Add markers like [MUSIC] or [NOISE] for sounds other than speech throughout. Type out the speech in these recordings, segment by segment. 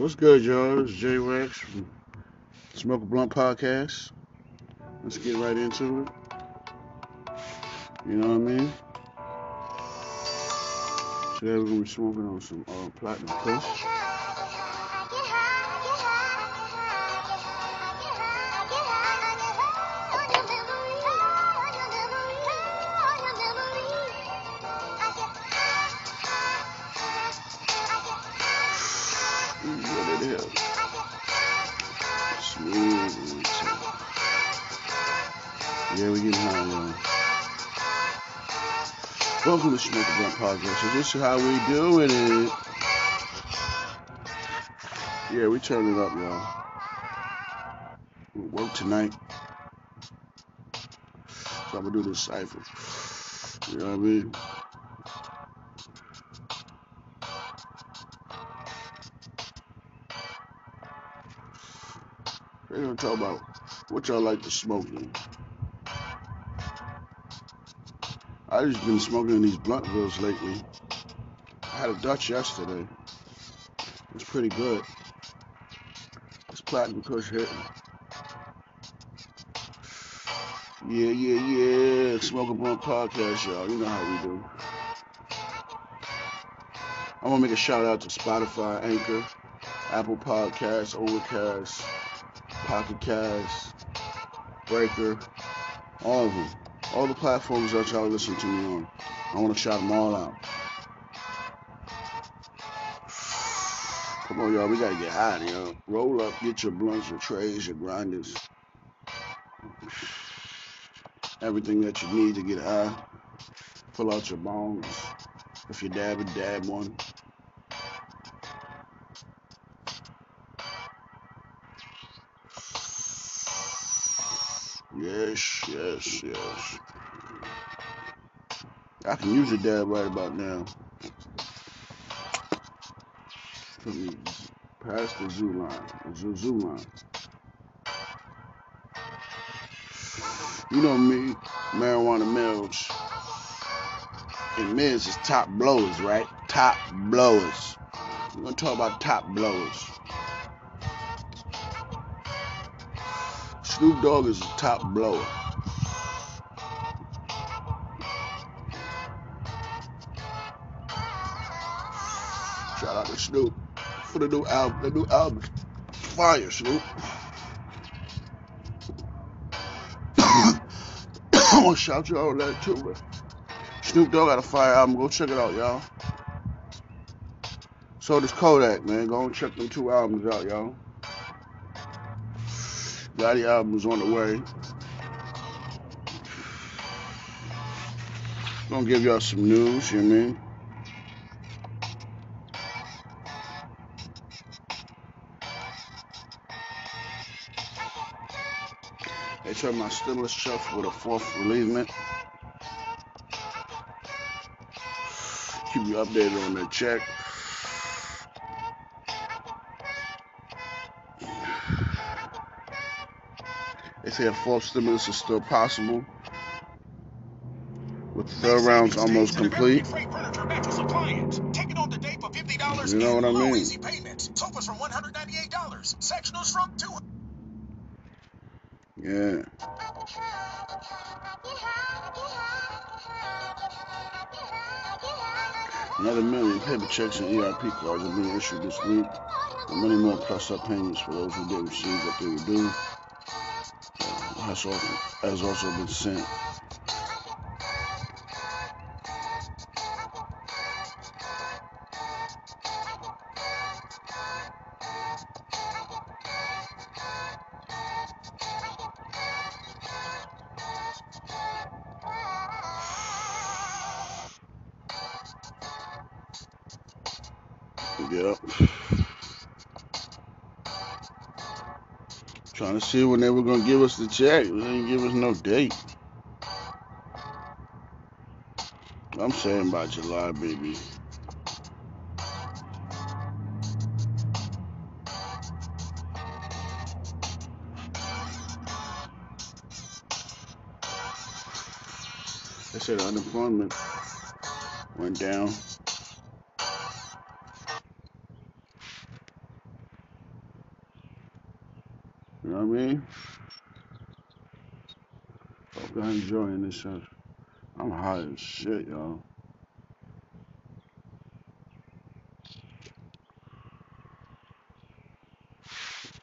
What's good, y'all? It's J Rex from Smoke a Blunt Podcast. Let's get right into it. You know what I mean? Today we're gonna be smoking on some uh, platinum kush. A Blunt. So this is how we doing it. Yeah, we turn it up, y'all. We work tonight. So I'm gonna do this cipher. You know what I mean? We're gonna talk about what y'all like to smoke in. I just been smoking in these Bluntville's lately. I had a Dutch yesterday. It's pretty good. It's platinum kush hitting. Yeah, yeah, yeah. Smoke a Blunt Podcast, y'all. You know how we do. I want to make a shout out to Spotify, Anchor, Apple Podcasts, Overcast, Pocket Cast, Breaker, all of them. All the platforms that y'all listen to me on. I want to shout them all out. Come on, y'all. We got to get high, y'all. Roll up, get your blunts, your trays, your grinders. Everything that you need to get high. Pull out your bongs. If you dab dab one. Yes, yes, yes. I can use a dab right about now. Put me past the zoo line, the zoo, line. You know me, marijuana mills. And Miz is top blowers, right? Top blowers. We're gonna talk about top blowers. Snoop Dogg is a top blower. Shout out to Snoop for the new album. The new album, fire, Snoop. [COUGHS] I want to shout you out that too, man. Snoop Dogg got a fire album. Go check it out, y'all. So does Kodak, man. Go and check them two albums out, y'all. Gotti album is on the way. Gonna give y'all some news, you know what I mean? They turned my stimulus check with a fourth relievement. Keep you updated on that check. A fourth stimulus is still possible. With the third round's almost complete. You know what I mean? Easy payment. Sofas from $198. Sectionals from 200 Yeah. Another million paper checks and EIP cards are being issued this week. And many more plus up payments for those who didn't receive what they were due. Has, also, has also been sent. Yep. Trying to see when they were gonna give us the check. They didn't give us no date. I'm saying by July, baby. They said unemployment went down. You know what I mean? Hope y'all enjoying this. uh, I'm high as shit, y'all.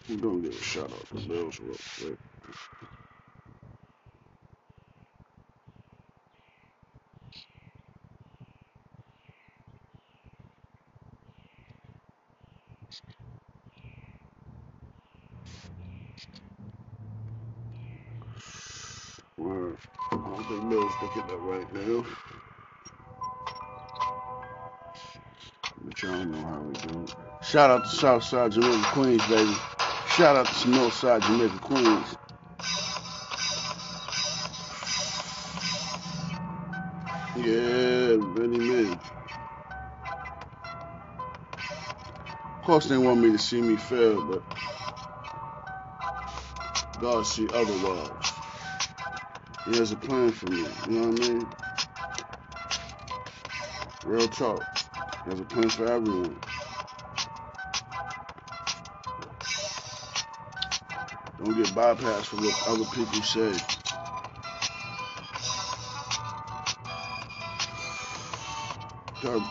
I'm gonna give a shout out to Bills real quick. Shout out to Southside Jamaica Queens, baby. Shout out to Northside Jamaica Queens. Yeah, many men. Of course, they want me to see me fail, but God see otherwise. He has a plan for me. You know what I mean? Real talk. He has a plan for everyone. Don't get bypassed for what other people say.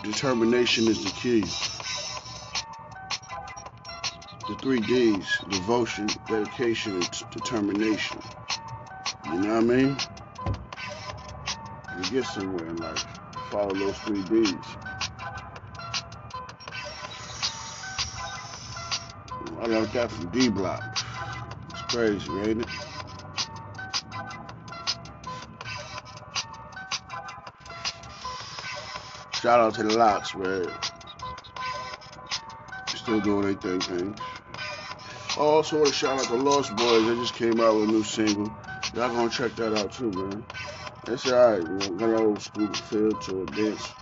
Determination is the key. The three D's devotion, dedication, and determination. You know what I mean? You get somewhere in life. Follow those three D's. I learned that from D Block. Crazy, ain't it? Shout out to the LOX, man. Still doing their thing, man. I also want to shout out the Lost Boys. They just came out with a new single. Y'all gonna check that out too, man. It's alright, you know, got an old school feel to it, dance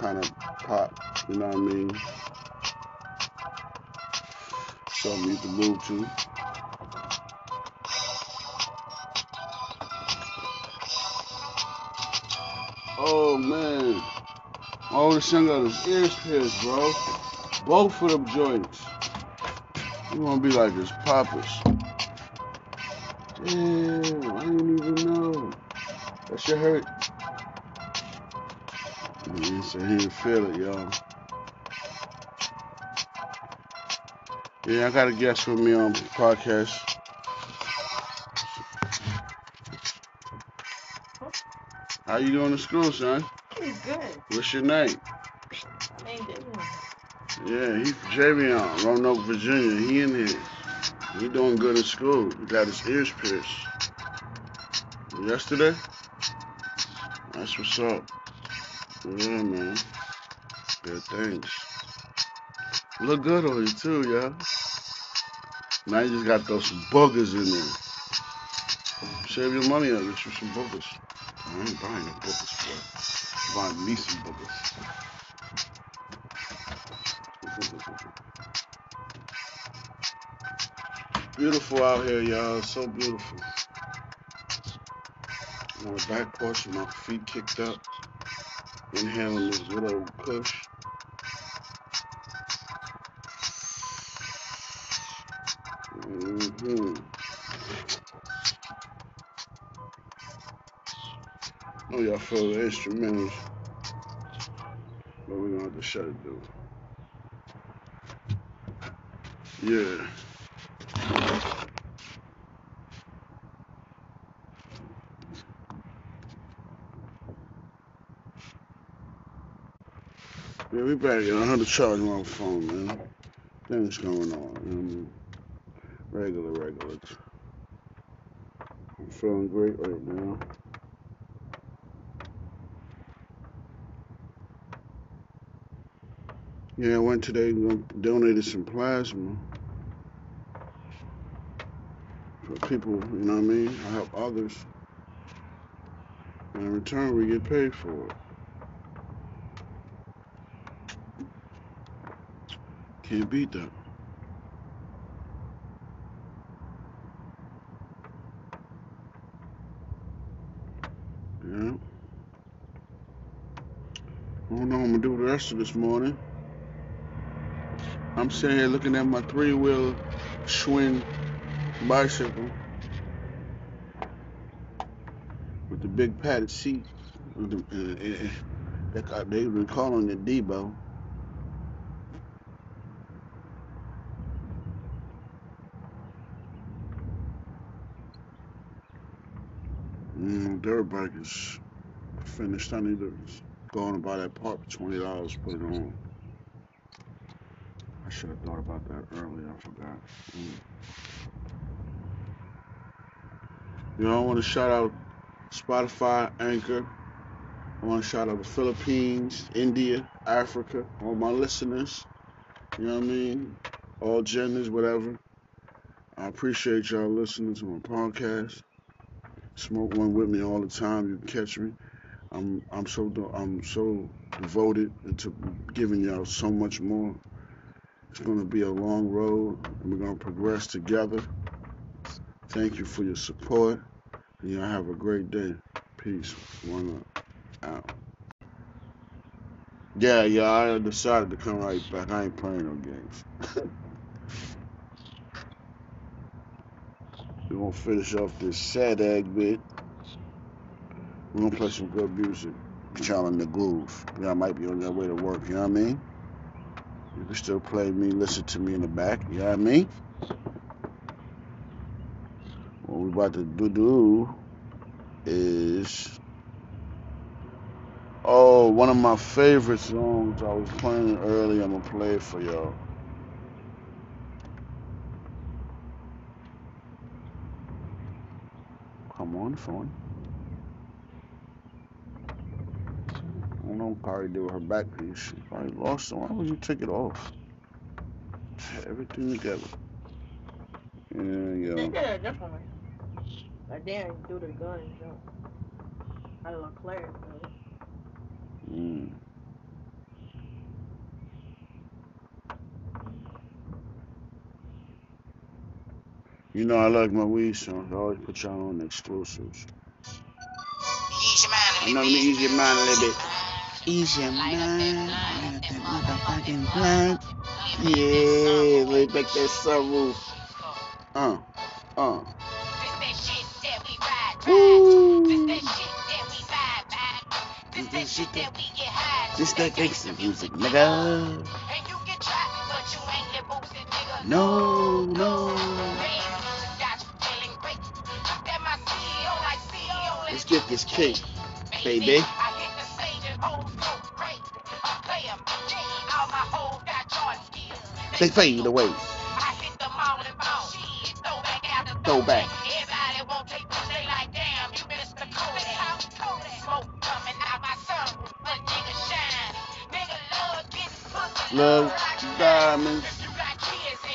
kind of pop, you know what I mean? Something you can move to. Man. Oh, the singer got his ears pierced, bro. Both of them joints. You wanna be like his poppers. Damn, I didn't even know. That shit hurt. He said he didn't feel it, y'all. Yeah, I got a guest with me on the podcast. How you doing in school, son? He's good. What's your name? Yeah, he's Javion, Roanoke, Virginia. He in here. He doing good in school. He got his ears pierced. Yesterday? That's what's up. Yeah, man. Good things. Look good on you too, yeah. Now you just got those boogers in there. Save your money up, get you some boogers. I ain't buying no boogers, boy. I'm me some boogers. Beautiful out here, y'all. So beautiful. On the back porch my feet kicked up. Inhaling this good old kush. Y'all the instrumentals. But we're gonna have to shut it down. Yeah. Yeah, we back. I had to charge my phone, man. Things going on. Mean? Regular, regular. I'm feeling great right now. Yeah, I went today and donated some plasma for people, you know what I mean? I help others. And in return, we get paid for it. Can't beat that. Yeah. I don't know what I'm gonna do the rest of this morning. I'm sitting here looking at my three wheel Schwinn bicycle with the big padded seat. With the, uh, uh, they ca- they were calling it Debo. Mm, dirt bike is finished. I need to go on and buy that part for twenty dollars. Put it on. I should have thought about that earlier. I forgot. Mm. You know, I want to shout out Spotify, Anchor. I want to shout out the Philippines, India, Africa, all my listeners. You know what I mean? All genders, whatever. I appreciate y'all listening to my podcast. Smoke one with me all the time. You can catch me. I'm I'm so I'm so devoted into giving y'all so much more. It's gonna be a long road, and we're gonna progress together. Thank you for your support, and y'all have a great day. Peace. One up. Out. Yeah, yeah. I decided to come right back. I ain't playing no games. [LAUGHS] We're gonna finish off this sad egg bit. We're gonna play some good music. In the groove. Y'all might be on your way to work, you know what I mean? You can still play me, listen to me in the back, you know what I mean? What we about to do, do is oh one of my favorite songs I was playing earlier, I'm gonna play it for y'all. Come on, phone. I don't know what Kari did with her back piece. She probably lost it. Why would you take it off? Everything together. Yeah, They yeah. did it differently. Like they didn't do the gun jump. I Leclerc though. Mm. You know I like my weed songs. I always put y'all on the exclusives. Ease your mind a You know, little let ease your mind a little bit. Ease your mind. Light that motherfucking blunt. Yeah, lay back that sunroof. Uh, uh. Woo. This shit that we get high. This that gangsta music, nigga. And you can try, but you ain't that boosted nigga. No, no. Let's get this cake, baby. Got fade away.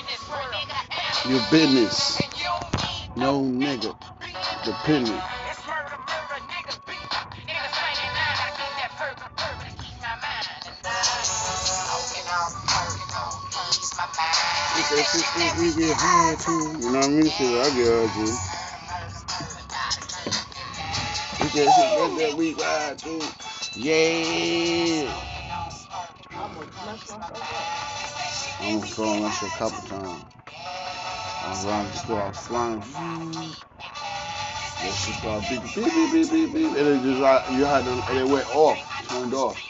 this world, nigga, and Your business. No nigga. Dependent. That shit we get high to. You know what I mean? Shit, I get high to. It's that shit that, we ride to. Yeah. I almost messed myself up. I almost fell on that shit a couple times. I was around the store, I was flying. That shit started beeping, beep, beep, beep, beep, beep. And it just, you had to, and it went off, turned off.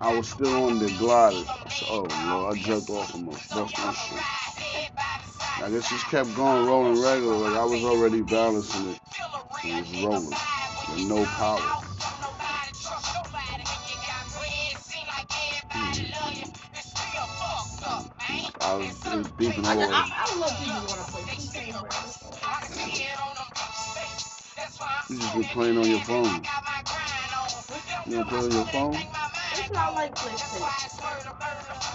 I was still on the glider. Oh lord, I jumped off almost, bust my shit. I guess just kept going, rolling regular. Like I was already balancing it. It was rolling with no power. Hmm. I was, it was beeping all over. I, I love people want to play 2K, bro. You just be playing on your phone. You don't play on your phone? That's why I like PlayStation.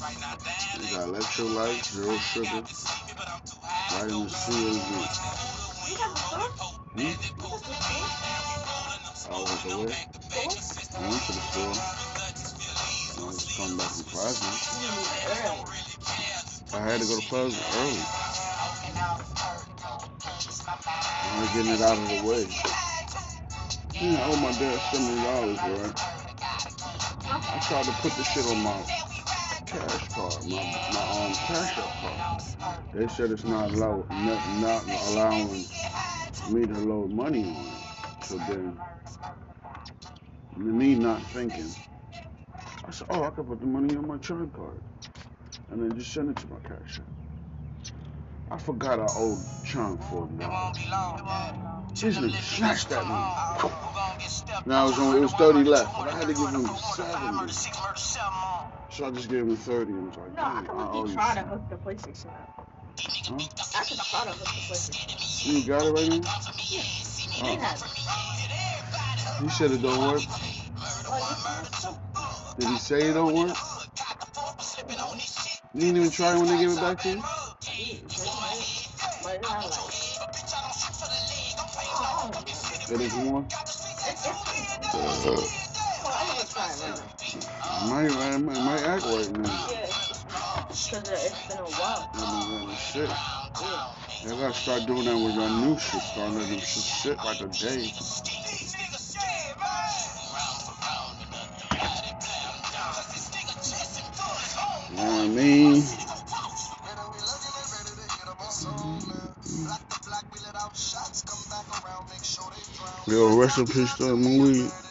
right now down. We got electrolytes, zero sugar, vitamin C, and Hmm? You? I was away. I went to the store. I was coming back from. You early. I had to go to Plaza early. I was getting it out of the way. Yeah, I owe my dad seventy dollars, right? I tried to put the shit on my cash card, my my um cash app card. They said it's not allow, not, not allowing me to load money on it. So then, me not thinking, I said, oh, I could put the money on my chime card, and then just send it to my cash app. I forgot I owed Chunk for. This nigga snatched that money. Now it was only it was thirty left, but I had to give him seventy. So I just gave him thirty and was like, No, I I could owe look you. try to hook the PlayStation up. Huh? I could try to hook the PlayStation You got it right now? Oh. He said it don't work. You Did he say it don't work? You didn't even try when they gave it back to you? it. But it have. It's, one? Uh, I'm gonna try it right now. it might, it might, it might act right now. Because it's been a while. I mean, shit. Yeah. Y'all gotta start doing that with your new shit. Start letting them shit sit like a day. You know what I mean? Yo, rest in peace to Malik. Word,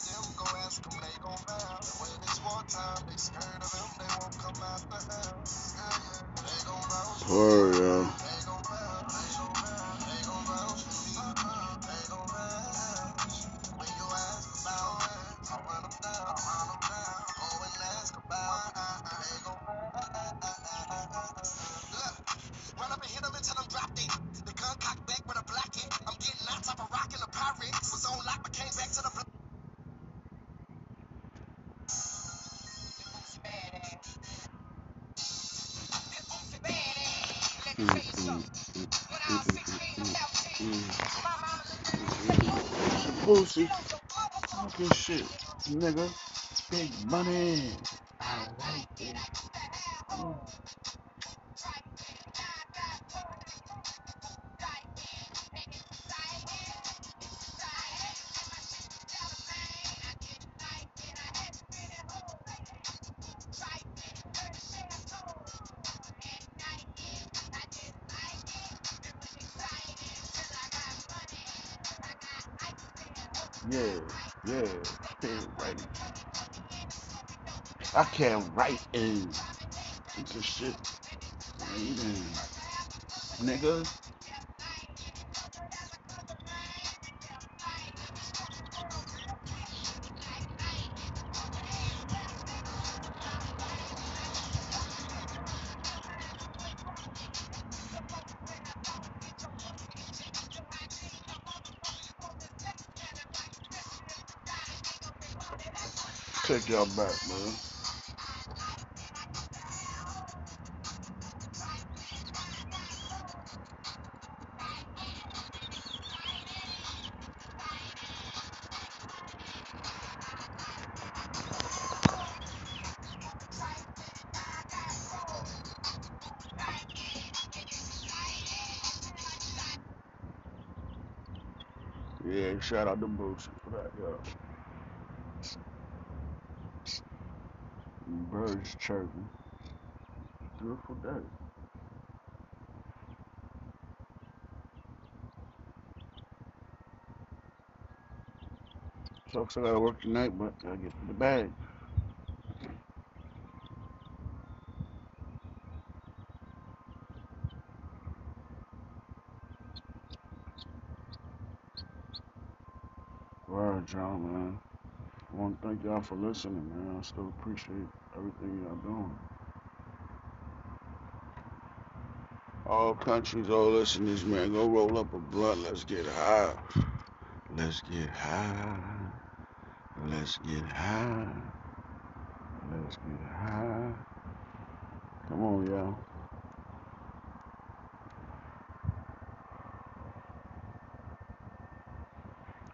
pussy. Fucking shit. Nigga. Big money. Write in. Piece of shit. Writing. Nigga. Take y'all back, man. Shout out to Boosie for that, yo. Birds chirping. Beautiful day. Sucks I gotta work tonight, but I get to the bag. with y'all, man. I want to thank y'all for listening, man. I still appreciate everything y'all doing. All countries, all listeners, man, go roll up a blunt. Let's get high. Let's get high. Let's get high. Let's get high. Come on, y'all.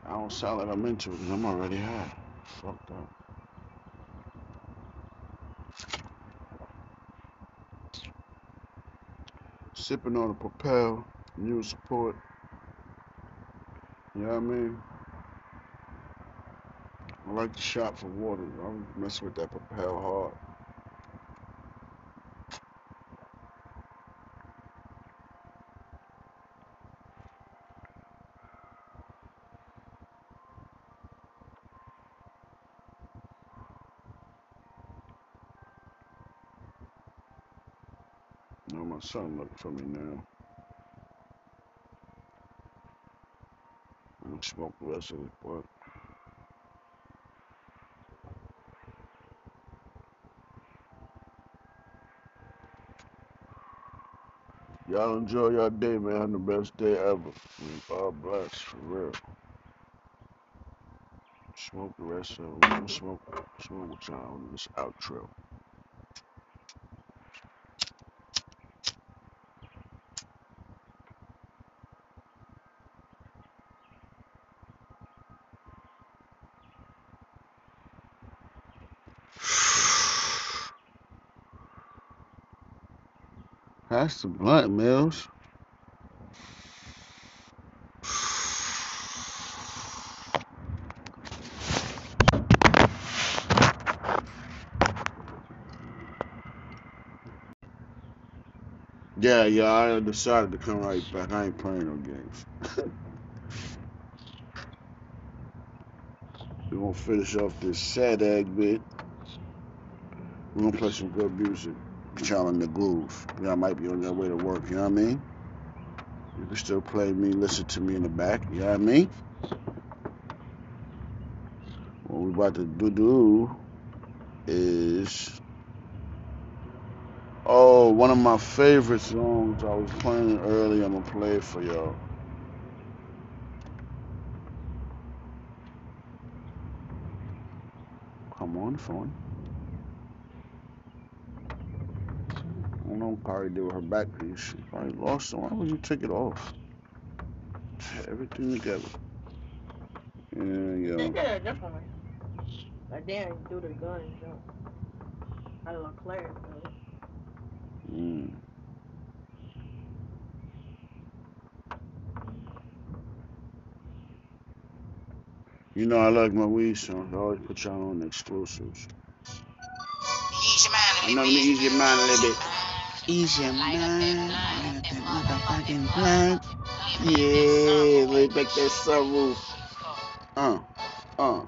I don't sound like I'm into it because I'm already high. Fucked up. Sipping on a Propel, new support. You know what I mean? I like to shop for water. I'm messing with that Propel hard. My looking for me now. I'm smoke the rest of this blunt. Y'all enjoy your day, man. The best day ever. And God bless, for real. Smoke the rest of it. Smoke, smoke with y'all on this outro. That's the blunt, Mills. Yeah, yeah, I decided to come right back. I ain't playing no games. [LAUGHS] We're gonna finish off this sad egg bit. We're gonna play some good music. In the groove. Y'all might be on your way to work, you know what I mean? You can still play me, listen to me in the back, you know what I mean? What we about to do, do is oh one of my favorite songs I was playing earlier, I'm gonna play for y'all. Come on, phone. I don't know what Kari did with her back piece. She probably lost it. Why would you take it off? Everything together. Yeah, They yeah. did it differently. Like they didn't do the gun and jump. How Leclerc does it. Mm. You know I like my weed songs. I always put y'all on the exclusives. Ease your mind a I know, little let me bit. Ease your mind a little bit. Ease your mind, mind. that motherfucking blunt. Yeah, lay back that sunroof. Uh, uh.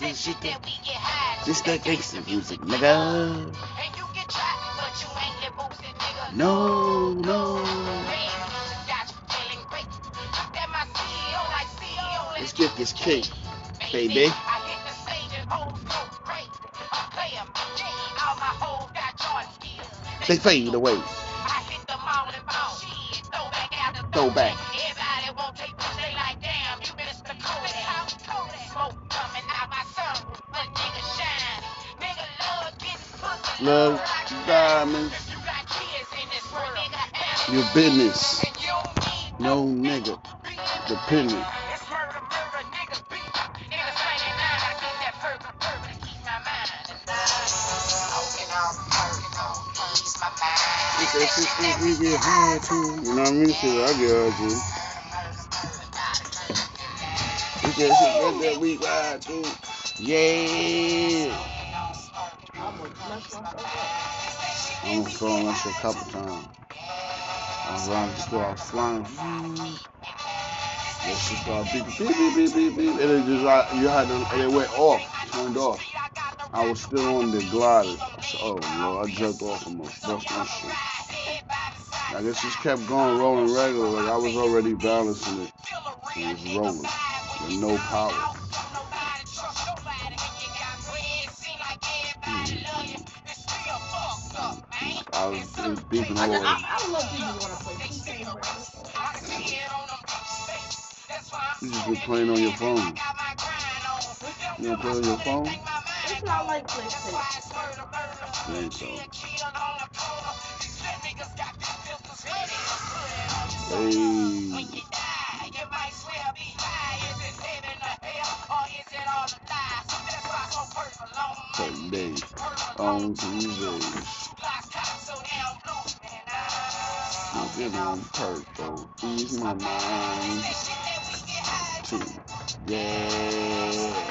This shit that we get high. This that gangsta music, nigga. And you get trapped, but you ain't get boosted, nigga. No, no. Rain got you feeling great. That my CEO like CEO. Let's get this cake, baby. You fade away. in this world, nigga, Your business. No nigga. Dependent. That shit that we get high too. You know what I mean? Shit, I get high to. It's that shit that we ride to. Yeah. I almost messed myself up. I almost fell on that shit a couple times. I was around the store, I was flying. That shit started beep, beep, beep, beep, beep, beep. And it just, you had to, and it went off, turned off. I was still on the glider. Oh, Lord, I jumped off. Bust my shit. I guess just kept going, rolling regular. Like I was already balancing it. It was rolling with no power. Hmm. I was, it was beeping I, all I, over. I love people want to play 2K. You just be playing on your phone. You don't play on your phone? That's why I like PlayStation. Think so. Hey, days, on Tuesdays. Smoking on purple, ease my mind. Too. Yeah,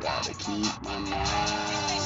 gotta keep my mind.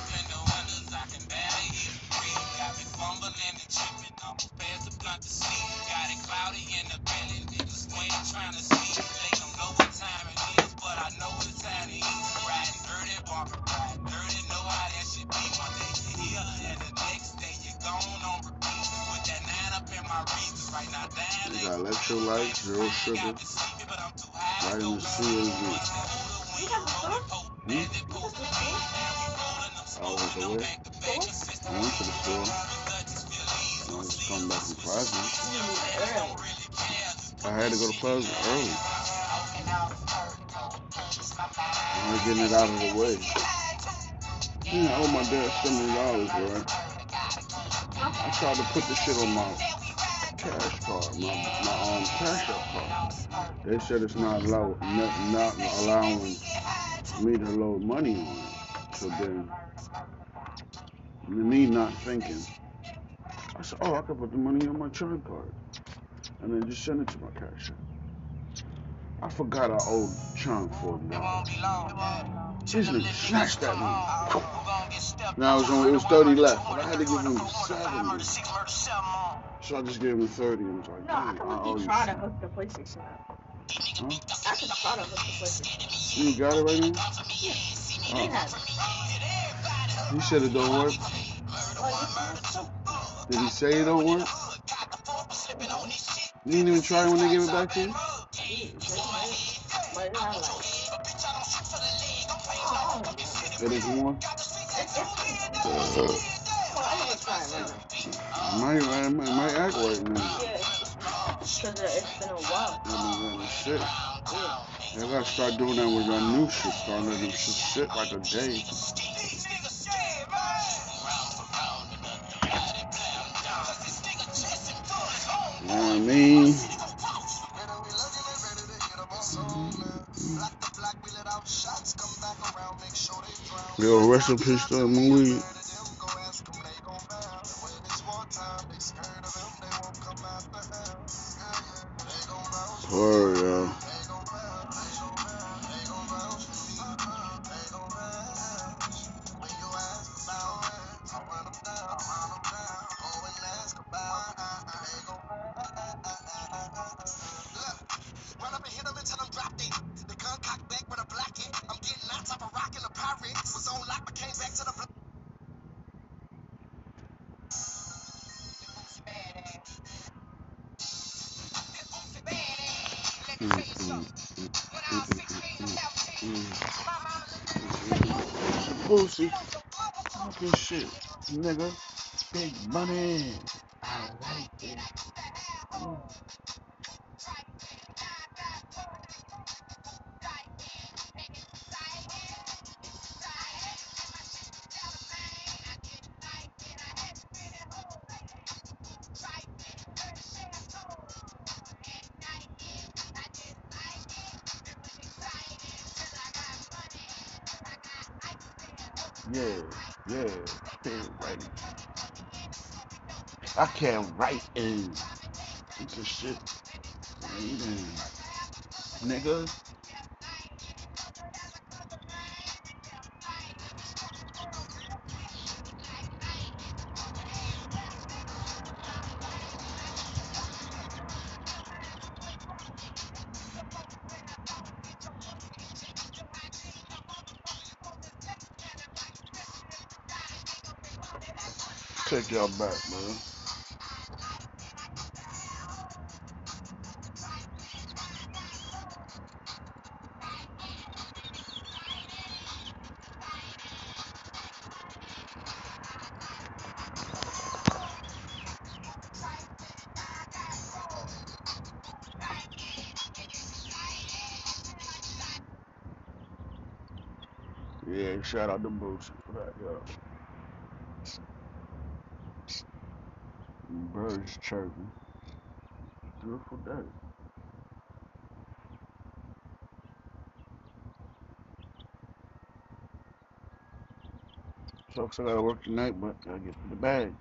zero sugar, vitamin C and? Hmm? I away. I went to the store. I was coming back from early. I had to go to Plaza early. I was getting it out of the way. I owe my dad seventy dollars, right? I tried to put the shit on my cash card, my my um cash app card. They said it's not allow, not, not allowing me to load money on it. So then, me not thinking, I said, oh, I could put the money on my chime card, and then just send it to my cash app. I forgot I owed dollars. This nigga snatched that money. Now it was only it was thirty left, but I had to give him seventy. So I just gave him thirty and was like, No, I I owe you. try to hook the PlayStation up. Huh? I could try to hook the PlayStation You got it right now? They Oh. have it. He said it don't work. Like, it's so- Did he say it don't work? You didn't even try it when they gave it back to you? It have like, It is one. Uh, it's, cause it's been a while. I mean, shit. Yeah. Y'all gotta start doing that with your new shit. Start letting them shit like a day. You know what I mean? Yo, rest in peace to Malik. Word, Boosie. Fucking shit, nigga. Big money. Can't write in. Piece of shit. Waiting. Nigga. Take y'all back, man. For that. Birds chirping. Beautiful day. Sucks I gotta work tonight, but gotta get to the bag.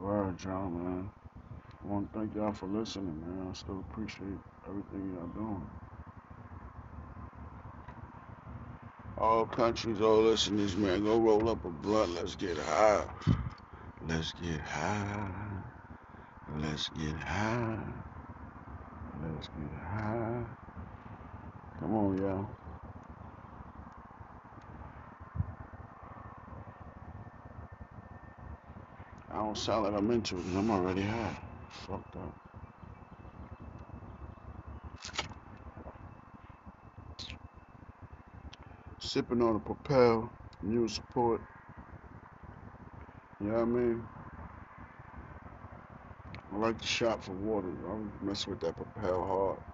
Word, y'all, man. I want to thank y'all for listening, man. I still appreciate everything y'all doing. All countries, all listeners, man, go roll up a blunt. Let's get high. Let's get high. Let's get high. Let's get high. Come on, y'all. Don't I'm into it because I'm already high. Fucked up. Sipping on a Propel, new support. You know what I mean? I like to shop for water. I'm messing with that Propel hard.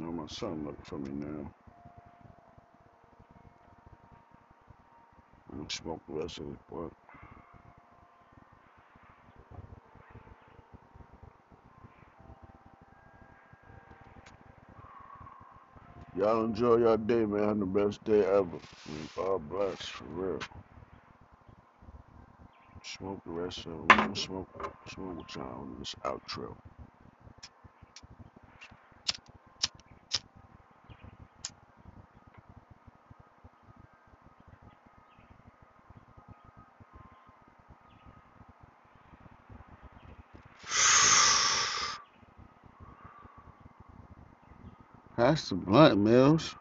Know, my son looking for me now. Gonna smoke the rest of it, but y'all enjoy your day, man. The best day ever. We all blessed, for real. Smoke the rest of gonna smoke, smoke with y'all on this outro. That's the blunt, Mills.